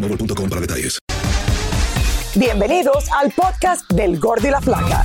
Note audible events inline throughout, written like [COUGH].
boostmobile.com para detalles. Bienvenidos al podcast del Gordi y la Flaca.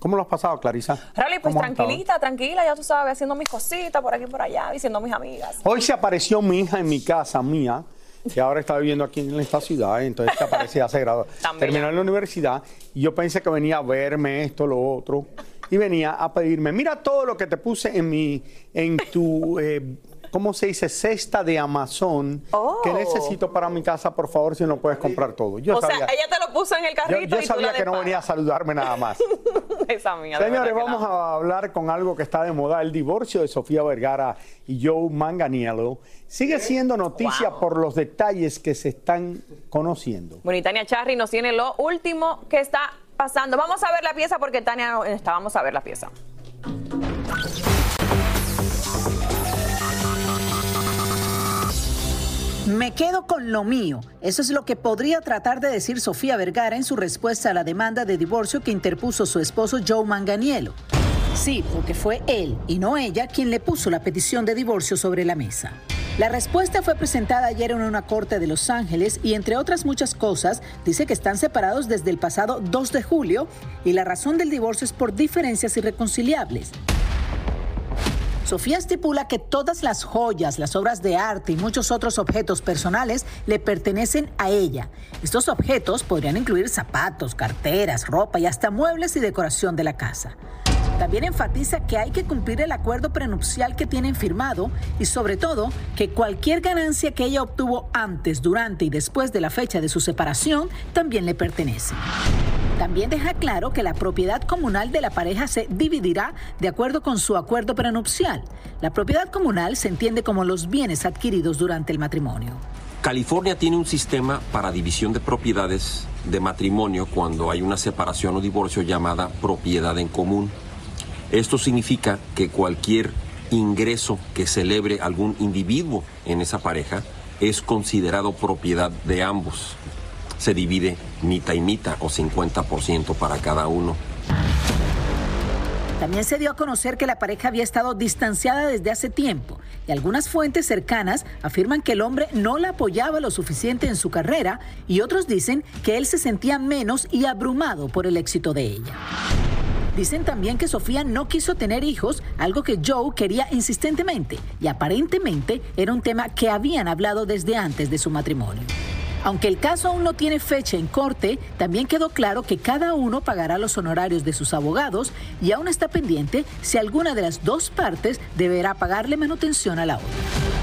¿Cómo lo has pasado, Clarisa? Rally, pues tranquilita, tranquila, ya tú sabes, haciendo mis cositas por aquí y por allá, diciendo a mis amigas. Hoy se apareció mi hija en mi casa, mía, que ahora está viviendo aquí en esta ciudad, entonces se aparecía, se graduó. Terminó en la universidad y yo pensé que venía a verme esto, lo otro, y venía a pedirme, mira todo lo que te puse en mi, en tu, eh, ¿cómo se dice? Cesta de Amazon, Oh. que necesito para mi casa, por favor, si no puedes comprar todo. Yo o sabía, sea, ella te lo puso en el yo, carrito yo y sabía tú la que no venía a saludarme nada más. [LAUGHS] Mía, Señores, vamos a hablar con algo que está de moda. El divorcio de Sofía Vergara y Joe Manganiello sigue siendo noticia Wow. por los detalles que se están conociendo. Bueno, y Tania Charry nos tiene lo último que está pasando. Vamos a ver la pieza porque Tania no está. Vamos a ver la pieza. Me quedo con lo mío. Eso es lo que podría tratar de decir Sofía Vergara en su respuesta a la demanda de divorcio que interpuso su esposo Joe Manganiello. Sí, porque fue él y no ella quien le puso la petición de divorcio sobre la mesa. La respuesta fue presentada ayer en una corte de Los Ángeles y entre otras muchas cosas dice que están separados desde el pasado 2 de julio y la razón del divorcio es por diferencias irreconciliables. Sofía estipula que todas las joyas, las obras de arte y muchos otros objetos personales le pertenecen a ella. Estos objetos podrían incluir zapatos, carteras, ropa y hasta muebles y decoración de la casa. También enfatiza que hay que cumplir el acuerdo prenupcial que tienen firmado y sobre todo que cualquier ganancia que ella obtuvo antes, durante y después de la fecha de su separación también le pertenece. También deja claro que la propiedad comunal de la pareja se dividirá de acuerdo con su acuerdo prenupcial. La propiedad comunal se entiende como los bienes adquiridos durante el matrimonio. California tiene un sistema para división de propiedades de matrimonio cuando hay una separación o divorcio llamada propiedad en común. Esto significa que cualquier ingreso que celebre algún individuo en esa pareja es considerado propiedad de ambos. Se divide mitad y mitad o 50% para cada uno. También se dio a conocer que la pareja había estado distanciada desde hace tiempo y algunas fuentes cercanas afirman que el hombre no la apoyaba lo suficiente en su carrera y otros dicen que él se sentía menos y abrumado por el éxito de ella. Dicen también que Sofía no quiso tener hijos, algo que Joe quería insistentemente y aparentemente era un tema que habían hablado desde antes de su matrimonio. Aunque el caso aún no tiene fecha en corte, también quedó claro que cada uno pagará los honorarios de sus abogados y aún está pendiente si alguna de las dos partes deberá pagarle manutención a la otra.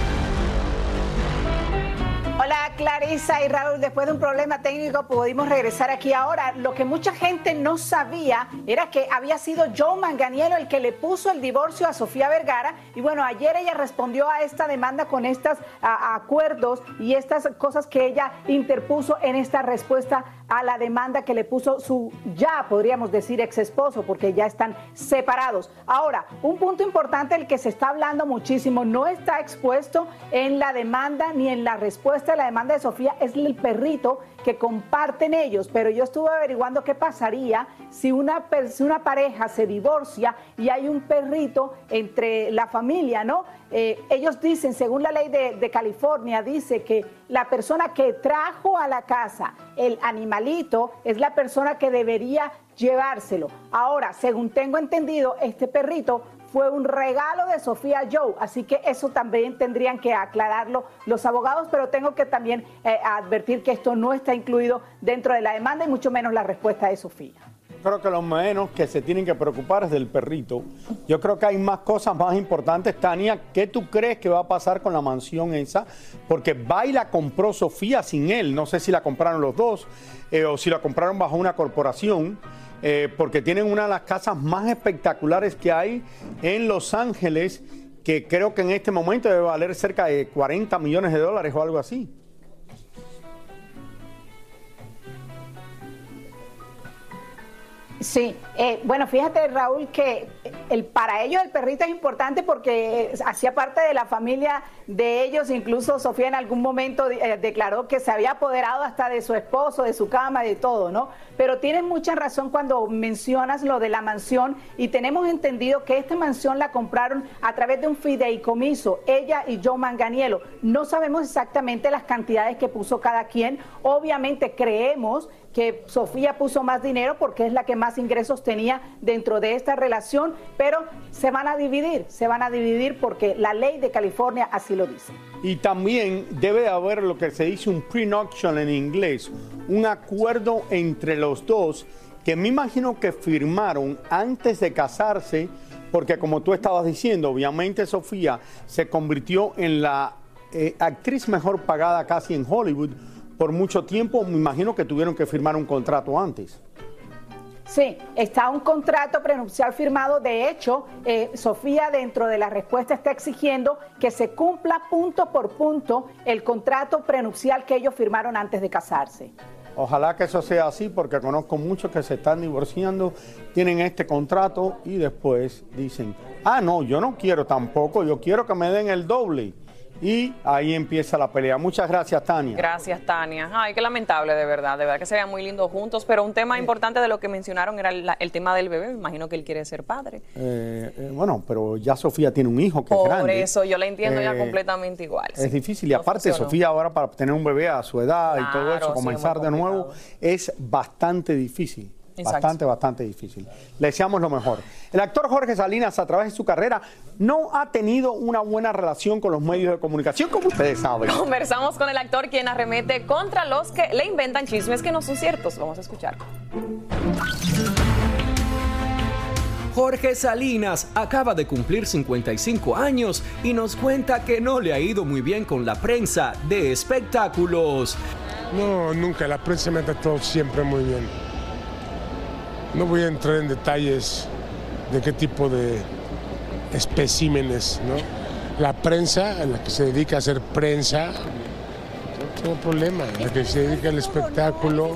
Clarisa y Raúl, después de un problema técnico pudimos regresar aquí ahora. Lo que mucha gente no sabía era que había sido Joe Manganiello el que le puso el divorcio a Sofía Vergara. Y bueno, ayer ella respondió a esta demanda con estos acuerdos y estas cosas que ella interpuso en esta respuesta a la demanda que le puso su ya, podríamos decir, ex esposo, porque ya están separados. Ahora, un punto importante el que se está hablando muchísimo, no está expuesto en la demanda ni en la respuesta a la demanda de Sofía, es el perrito que comparten ellos, pero yo estuve averiguando qué pasaría si una, una pareja se divorcia y hay un perrito entre la familia, ¿no? Eh, ellos dicen, según la ley de, de California, dice que la persona que trajo a la casa el animalito es la persona que debería llevárselo. Ahora, según tengo entendido, este perrito fue un regalo de Sofía Joe, así que eso también tendrían que aclararlo los abogados, pero tengo que también eh, advertir que esto no está incluido dentro de la demanda y mucho menos la respuesta de Sofía. Creo que lo menos que se tienen que preocupar es del perrito. Yo creo que hay más cosas más importantes. Tania, ¿qué tú crees que va a pasar con la mansión esa? Porque Baila compró Sofía sin él. No sé si la compraron los dos eh, o si la compraron bajo una corporación. Eh, porque tienen una de las casas más espectaculares que hay en Los Ángeles, que creo que en este momento debe valer cerca de 40 millones de dólares o algo así. Sí, eh, bueno, fíjate Raúl que el, para ellos el perrito es importante porque hacía parte de la familia de ellos, incluso Sofía en algún momento eh, declaró que se había apoderado hasta de su esposo, de su cama, de todo, ¿no? Pero tienes mucha razón cuando mencionas lo de la mansión y tenemos entendido que esta mansión la compraron a través de un fideicomiso, ella y Joe Manganiello. No sabemos exactamente las cantidades que puso cada quien, obviamente creemos que Sofía puso más dinero porque es la que más ingresos tenía dentro de esta relación, pero se van a dividir, se van a dividir porque la ley de California así lo dice. Y también debe haber lo que se dice un prenuptial en inglés, un acuerdo entre los dos que me imagino que firmaron antes de casarse, porque como tú estabas diciendo, obviamente Sofía se convirtió en la eh, actriz mejor pagada casi en Hollywood por mucho tiempo, me imagino que tuvieron que firmar un contrato antes. Sí, está un contrato prenupcial firmado. De hecho, eh, Sofía dentro de la respuesta está exigiendo que se cumpla punto por punto el contrato prenupcial que ellos firmaron antes de casarse. Ojalá que eso sea así porque conozco muchos que se están divorciando, tienen este contrato y después dicen, ah, no, yo no quiero tampoco, yo quiero que me den el doble. Y ahí empieza la pelea. Muchas gracias, Tania. Gracias, Tania. Ay, qué lamentable, de verdad. De verdad que se vean muy lindos juntos. Pero un tema importante de lo que mencionaron era el, tema del bebé. Me imagino que él quiere ser padre. Eh, eh, bueno, pero ya Sofía tiene un hijo que es grande. Por eso, yo la entiendo ya eh, completamente igual. Es difícil. Y aparte, Sofía ahora para tener un bebé a su edad y todo eso, comenzar de nuevo, es bastante difícil. Bastante, bastante difícil. Le deseamos lo mejor. El actor Jorge Salinas, a través de su carrera, no ha tenido una buena relación con los medios de comunicación, como ustedes saben. Conversamos con el actor quien arremete contra los que le inventan chismes que no son ciertos. Vamos a escuchar. Jorge Salinas acaba de cumplir 55 años y nos cuenta que no le ha ido muy bien con la prensa de espectáculos. No, nunca. La prensa me ha tratado siempre muy bien. No voy a entrar en detalles de qué tipo de especímenes, ¿no? La prensa, en la que se dedica a hacer prensa, no tengo problema, en la que se dedica al espectáculo.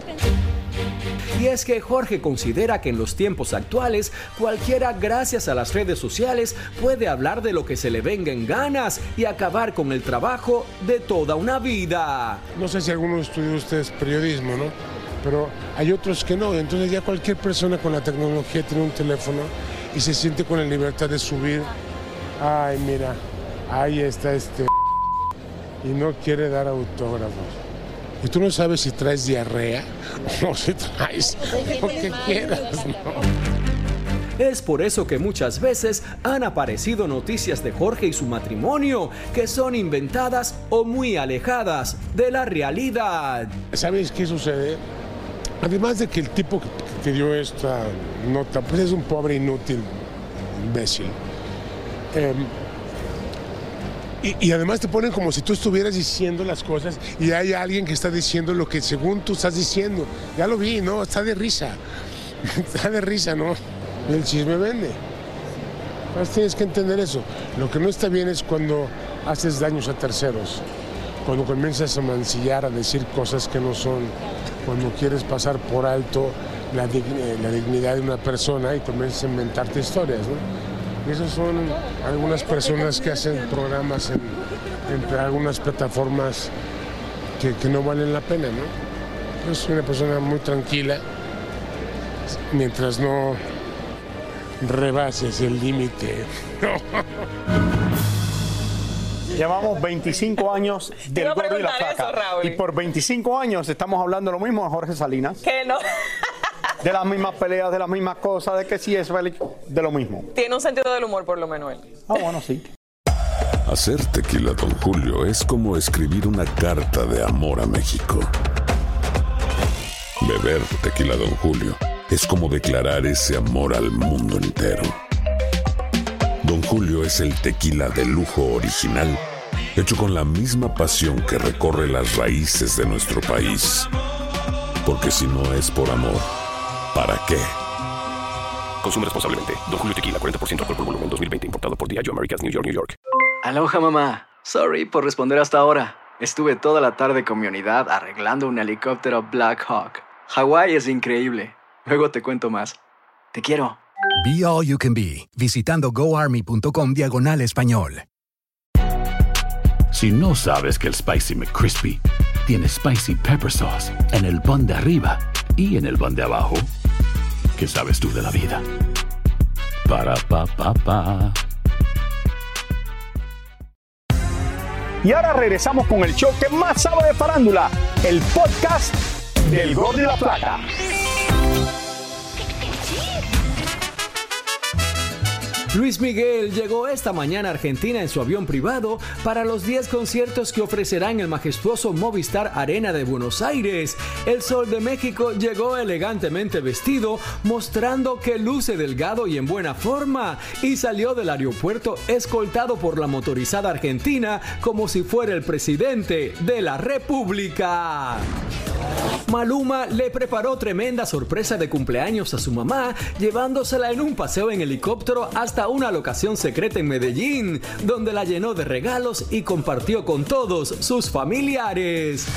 Y es que Jorge considera que en los tiempos actuales cualquiera gracias a las redes sociales puede hablar de lo que se le venga en ganas y acabar con el trabajo de toda una vida. No sé si alguno estudió ustedes periodismo, ¿no? Pero hay otros que no. Entonces ya cualquier persona con la tecnología tiene un teléfono y se siente con la libertad de subir. Ay, mira, ahí está este [LAUGHS] y no quiere dar autógrafos. Y tú no sabes si traes diarrea [LAUGHS] o si traes [LAUGHS] lo que quieras, Es por eso que muchas veces han aparecido noticias de Jorge y su matrimonio que son inventadas o muy alejadas de la realidad. ¿Sabes qué sucede? Además de que el tipo que, dio esta nota, pues es un pobre inútil, imbécil. Em, Y, y además te ponen como si tú estuvieras diciendo las cosas y hay alguien que está diciendo lo que según tú estás diciendo. Ya lo vi, ¿no? Está de risa. [LAUGHS] Está de risa, ¿no? El chisme vende. Pues tienes que entender eso. Lo que no está bien es cuando haces daños a terceros, cuando comienzas a mancillar, a decir cosas que no son, cuando quieres pasar por alto la, dign- la dignidad de una persona y comienzas a inventarte historias, ¿no? Esas son algunas personas que hacen programas en, algunas plataformas que, que no valen la pena, ¿no? Yo soy una persona muy tranquila, mientras no rebases el límite. [LAUGHS] Llevamos 25 años del iba a gordo y la preguntar flaca. eso, Raúl. y por 25 años estamos hablando lo mismo de Jorge Salinas. Que no. De las mismas peleas, de las mismas cosas, de que sí es feliz, de lo mismo. Tiene un sentido del humor, por lo menos él. Ah, bueno, sí. Hacer tequila, Don Julio, es como escribir una carta de amor a México. Beber tequila, Don Julio, es como declarar ese amor al mundo entero. Don Julio es el tequila de lujo original, hecho con la misma pasión que recorre las raíces de nuestro país. Porque si no es por amor, ¿para qué? Consume responsablemente. Don Julio Tequila, 40% alcohol por volumen, 2020. Importado por Diageo Americas, New York, New York. Aloha mamá. Sorry por responder hasta ahora. Estuve toda la tarde con mi unidad arreglando un helicóptero Black Hawk. Hawái es increíble. Luego te cuento más. Te quiero. Be All You Can Be, visitando goarmy.com diagonal español. Si no sabes que el Spicy McCrispy tiene Spicy Pepper Sauce en el pan de arriba y en el pan de abajo, ¿qué sabes tú de la vida? Para, pa, pa, pa. Y ahora regresamos con el show que más sabe de farándula, el podcast del gordo y la flaca. Luis Miguel llegó esta mañana a Argentina en su avión privado para los 10 conciertos que ofrecerá en el majestuoso Movistar Arena de Buenos Aires. El Sol de México llegó elegantemente vestido, mostrando que luce delgado y en buena forma, y salió del aeropuerto escoltado por la motorizada argentina como si fuera el presidente de la República. Maluma le preparó tremenda sorpresa de cumpleaños a su mamá, llevándosela en un paseo en helicóptero hasta una locación secreta en Medellín, donde la llenó de regalos y compartió con todos sus familiares.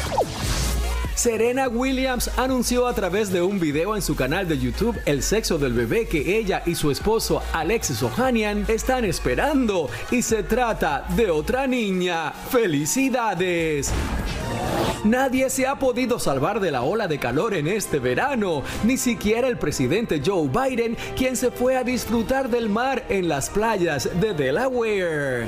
Serena Williams anunció a través de un video en su canal de YouTube el sexo del bebé que ella y su esposo Alexis Ohanian están esperando y se trata de otra niña. ¡Felicidades! Nadie se ha podido salvar de la ola de calor en este verano, ni siquiera el presidente Joe Biden, quien se fue a disfrutar del mar en las playas de Delaware.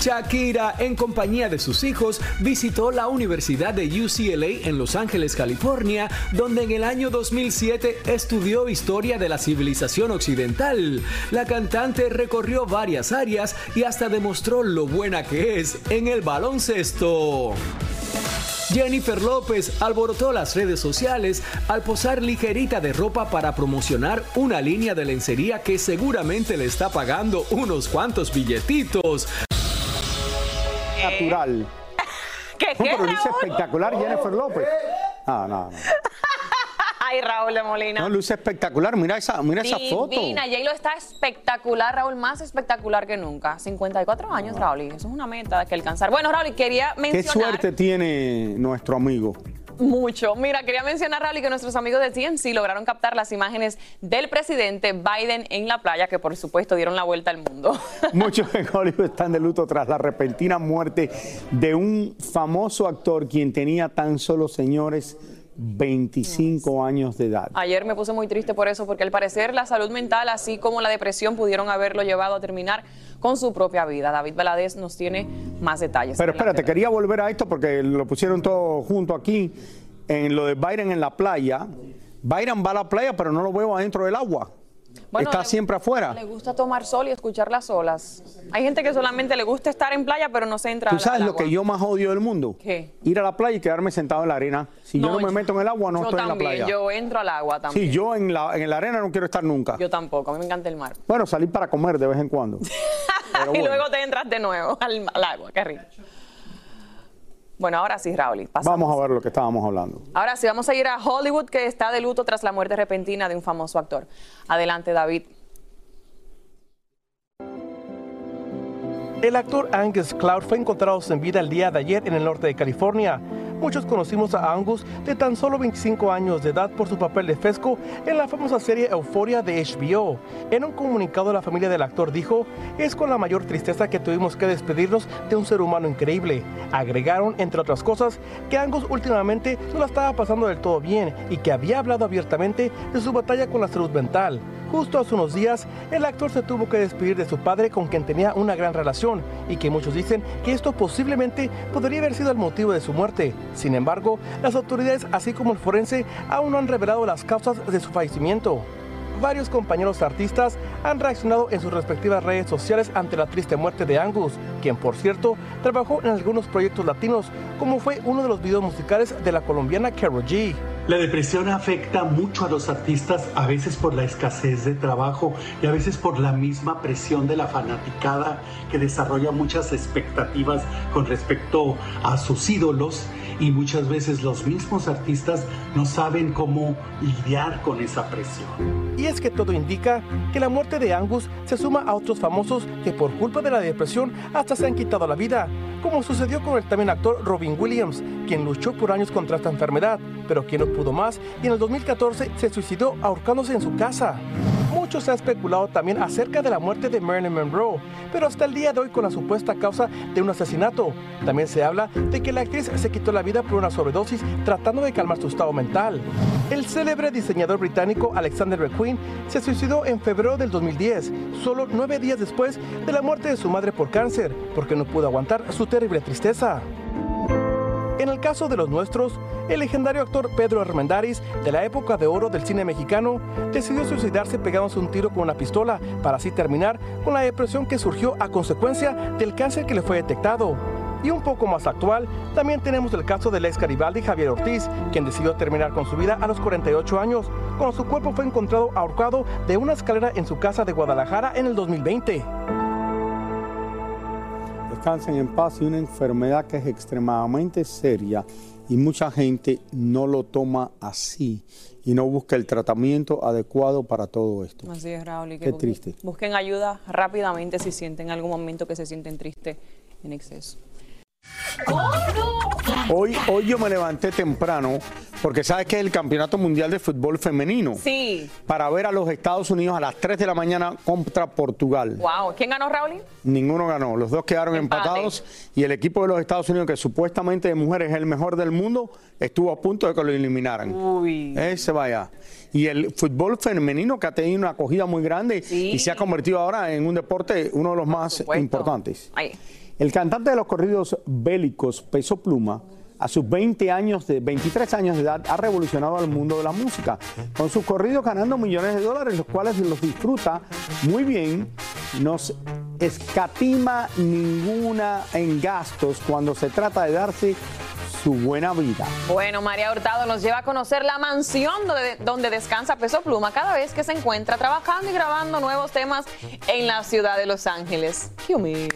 Shakira, en compañía de sus hijos, visitó la Universidad de UCLA en Los Ángeles, California, donde en el año 2007 estudió historia de la civilización occidental. La cantante recorrió varias áreas y hasta demostró lo buena que es en el baloncesto. Jennifer López alborotó las redes sociales al posar ligerita de ropa para promocionar una línea de lencería que seguramente le está pagando unos cuantos billetitos. Natural. ¿Qué, No, qué, pero espectacular Jennifer López. Ah, no, no. Ay, Raúl de Molina. No, luce espectacular. Mira esa, mira esa foto. Divina, J-Lo está espectacular, Raúl, más espectacular que nunca. 54 años, Raúl, y eso es una meta que alcanzar. Bueno, Raúl, quería Qué mencionar suerte tiene nuestro amigo. mucho. Mira, quería mencionar, Raúl, que nuestros amigos de TMC lograron captar las imágenes del presidente Biden en la playa, que por supuesto dieron la vuelta al mundo. [LAUGHS] Muchos en Hollywood están de luto tras la repentina muerte de un famoso actor quien tenía tan solo, señores, 25 años de edad. Ayer me puse muy triste por eso, porque al parecer la salud mental, así como la depresión, pudieron haberlo llevado a terminar con su propia vida. David Valadez nos tiene más detalles. Pero espérate, quería volver a esto porque lo pusieron todo junto aquí en lo de Byron en la playa. Byron va a la playa, pero no lo veo adentro del agua. Bueno, Está le- siempre afuera. Le gusta tomar sol y escuchar las olas. Hay gente que solamente le gusta estar en playa, pero no se entra ¿Tú sabes al lo que yo más odio del mundo? ¿Qué? Ir a la playa y quedarme sentado en la arena. Si yo no me meto en el agua, no estoy en la también, playa. Yo entro al agua también. Sí, yo en la, en la arena no quiero estar nunca. Yo tampoco, a mí me encanta el mar. Bueno, salir para comer de vez en cuando. [LAUGHS] Y luego te entras de nuevo al, al agua. Qué rico. Bueno, ahora sí, Raúl. pasamos. Vamos a ver lo que estábamos hablando. Ahora sí, vamos a ir a Hollywood, que está de luto tras la muerte repentina de un famoso actor. Adelante, David. El actor Angus Cloud fue encontrado sin vida el día de ayer en el norte de California. Muchos conocimos a Angus de tan solo 25 años de edad por su papel de Fesco en la famosa serie Euforia de HBO. En un comunicado, la familia del actor dijo: Es con la mayor tristeza que tuvimos que despedirnos de un ser humano increíble. Agregaron, entre otras cosas, que Angus últimamente no la estaba pasando del todo bien y que había hablado abiertamente de su batalla con la salud mental. Justo hace unos días, el actor se tuvo que despedir de su padre con quien tenía una gran relación y que muchos dicen que esto posiblemente podría haber sido el motivo de su muerte. Sin embargo, las autoridades, así como el forense, aún no han revelado las causas de su fallecimiento. Varios compañeros artistas han reaccionado en sus respectivas redes sociales ante la triste muerte de Angus, quien por cierto trabajó en algunos proyectos latinos, como fue uno de los videos musicales de la colombiana Karol G. La depresión afecta mucho a los artistas, a veces por la escasez de trabajo y a veces por la misma presión de la fanaticada que desarrolla muchas expectativas con respecto a sus ídolos y muchas veces los mismos artistas no saben cómo lidiar con esa presión. Y es que todo indica que la muerte de Angus se suma a otros famosos que por culpa de la depresión hasta se han quitado la vida, como sucedió con el también actor Robin Williams, quien luchó por años contra esta enfermedad, pero quien no pudo más y en el 2014 se suicidó ahorcándose en su casa. Mucho se ha especulado también acerca de la muerte de Marilyn Monroe, pero hasta el día de hoy con la supuesta causa de un asesinato. También se habla de que la actriz se quitó la vida por una sobredosis tratando de calmar su estado mental. El célebre diseñador británico Alexander McQueen se suicidó en febrero del 2010, solo nueve días después de la muerte de su madre por cáncer, porque no pudo aguantar su terrible tristeza. En el caso de los nuestros, el legendario actor Pedro Armendáriz, de la época de oro del cine mexicano, decidió suicidarse pegándose un tiro con una pistola para así terminar con la depresión que surgió a consecuencia del cáncer que le fue detectado. Y un poco más actual, también tenemos el caso del ex Garibaldi Javier Ortiz, quien decidió terminar con su vida a los 48 años, cuando su cuerpo fue encontrado ahorcado de una escalera en su casa de Guadalajara en el 2020. Descansen en paz y una enfermedad que es extremadamente seria y mucha gente no lo toma así y no busca el tratamiento adecuado para todo esto. Así es, Raúl. y que Qué busquen- triste. Busquen ayuda rápidamente si sienten en algún momento que se sienten tristes en exceso. Hoy, hoy yo me levanté temprano porque sabes que es el Campeonato Mundial de Fútbol Femenino Sí. para ver a los Estados Unidos a las 3 de la mañana contra Portugal. Wow. ¿Quién ganó, Raúl? Ninguno ganó, los dos quedaron Empate. empatados y el equipo de los Estados Unidos, que supuestamente de mujeres es el mejor del mundo, estuvo a punto de que lo eliminaran. Ese vaya. Y el fútbol femenino que ha tenido una acogida muy grande y se ha convertido ahora en un deporte uno de los más importantes. Ahí. El cantante de los corridos bélicos Peso Pluma, a sus 20 años de 23 años de edad, ha revolucionado al mundo de la música, con sus corridos ganando millones de dólares, los cuales los disfruta muy bien, nos escatima ninguna en gastos cuando se trata de darse su buena vida. Bueno, María Hurtado nos lleva a conocer la mansión donde, donde descansa Peso Pluma cada vez que se encuentra trabajando y grabando nuevos temas en la ciudad de Los Ángeles. Qué humilde.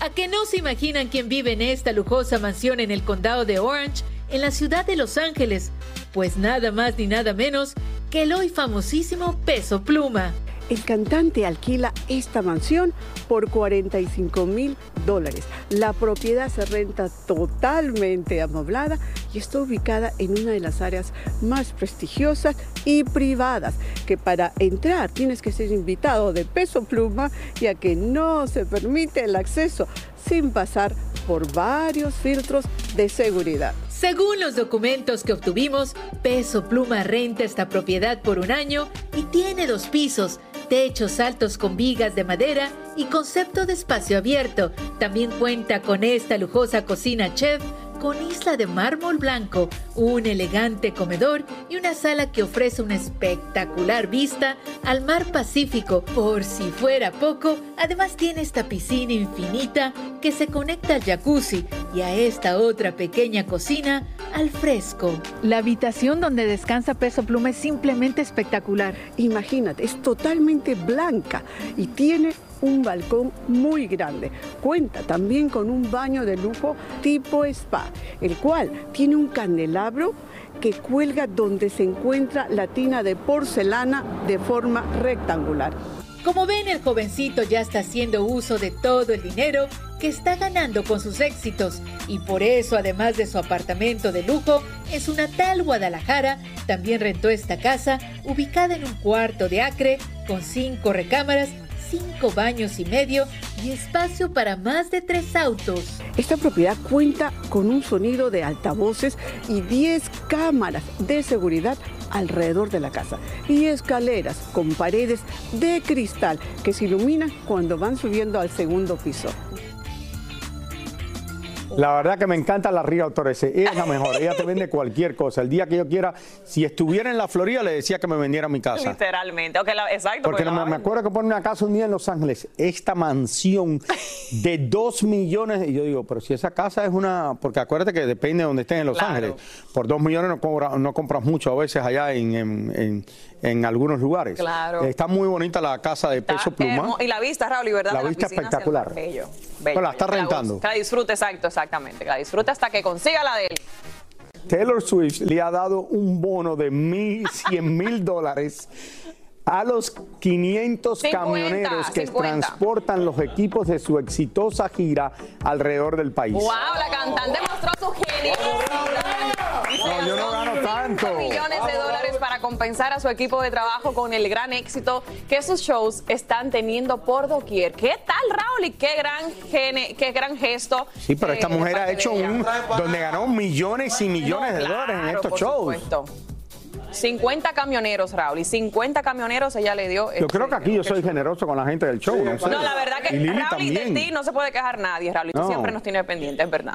¿A que no se imaginan quién vive en esta lujosa mansión en el condado de Orange, en la ciudad de Los Ángeles? Pues nada más ni nada menos que el hoy famosísimo Peso Pluma. El cantante alquila esta mansión por 45 mil dólares. La propiedad se renta totalmente amoblada y está ubicada en una de las áreas más prestigiosas y privadas, que para entrar tienes que ser invitado de peso pluma, ya que no se permite el acceso sin pasar por varios filtros de seguridad. Según los documentos que obtuvimos, Peso Pluma renta esta propiedad por un año y tiene dos pisos, techos altos con vigas de madera y concepto de espacio abierto. También cuenta con esta lujosa cocina chef con isla de mármol blanco, un elegante comedor y una sala que ofrece una espectacular vista al mar Pacífico. Por si fuera poco, además tiene esta piscina infinita que se conecta al jacuzzi, y a esta otra pequeña cocina al fresco. La habitación donde descansa Peso Pluma es simplemente espectacular. Imagínate, es totalmente blanca y tiene un balcón muy grande. Cuenta también con un baño de lujo tipo spa, el cual tiene un candelabro que cuelga donde se encuentra la tina de porcelana de forma rectangular. Como ven, el jovencito ya está haciendo uso de todo el dinero que está ganando con sus éxitos y por eso, además de su apartamento de lujo, en su natal Guadalajara, también rentó esta casa ubicada en un cuarto de acre con cinco recámaras cinco baños y medio y espacio para más de tres autos. Esta propiedad cuenta con un sonido de altavoces y 10 cámaras de seguridad alrededor de la casa y escaleras con paredes de cristal que se iluminan cuando van subiendo al segundo piso. La verdad que me encanta la Ría Torres. Ella es la mejor. Ella te vende cualquier cosa. El día que yo quiera, si estuviera en la Florida, le decía que me vendiera mi casa. Literalmente. Okay, la- exacto. Porque no, me, acuerdo que pone una casa un día en Los Ángeles, esta mansión de dos millones. Y yo digo, pero si esa casa es una. Porque acuérdate que depende de donde estés en Los Claro. Ángeles. Por dos millones no, compras mucho a veces allá en, en- en- en algunos lugares. Claro. Está muy bonita la casa de peso pluma. Y la vista, Raúl, y verdad. La de vista espectacular. Bello. Bueno, la está Que rentando. Que la disfrute, exacto, exactamente. Que la disfrute hasta que consiga la de él. Taylor Swift le ha dado un bono de mil, cien mil dólares a los 500 50, camioneros que 50. transportan los equipos de su exitosa gira alrededor del país. ¡Wow! La cantante mostró su genio. No, yo no gano tanto. millones de dólares para compensar a su equipo de trabajo con el gran éxito que sus shows están teniendo por doquier. ¿Qué tal, Raúl? Y qué gran, gene- qué gran gesto. Sí, pero esta eh, mujer ha hecho un donde ganó millones y millones No, de dólares en estos por shows. supuesto. 50 camioneros, Raúl, y 50 camioneros ella le dio. Yo creo que aquí yo soy generoso con la gente del show, no sé. No, la verdad que y Raúl, y de ti no se puede quejar nadie, Raúl. Y tú No. siempre nos tienes pendiente, es verdad.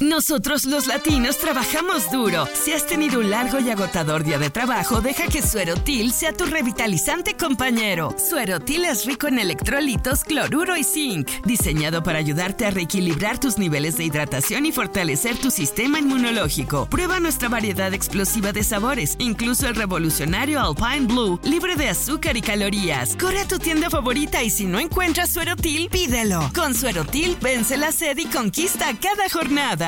Nosotros los latinos trabajamos duro. Si has tenido un largo y agotador día de trabajo, deja que Suerotil sea tu revitalizante compañero. Suerotil es rico en electrolitos, cloruro y zinc, diseñado para ayudarte a reequilibrar tus niveles de hidratación y fortalecer tu sistema inmunológico. Prueba nuestra variedad explosiva de sabores, incluso el revolucionario Alpine Blue, libre de azúcar y calorías. Corre a tu tienda favorita y si no encuentras Suerotil, pídelo. Con Suerotil, vence la sed y conquista cada jornada.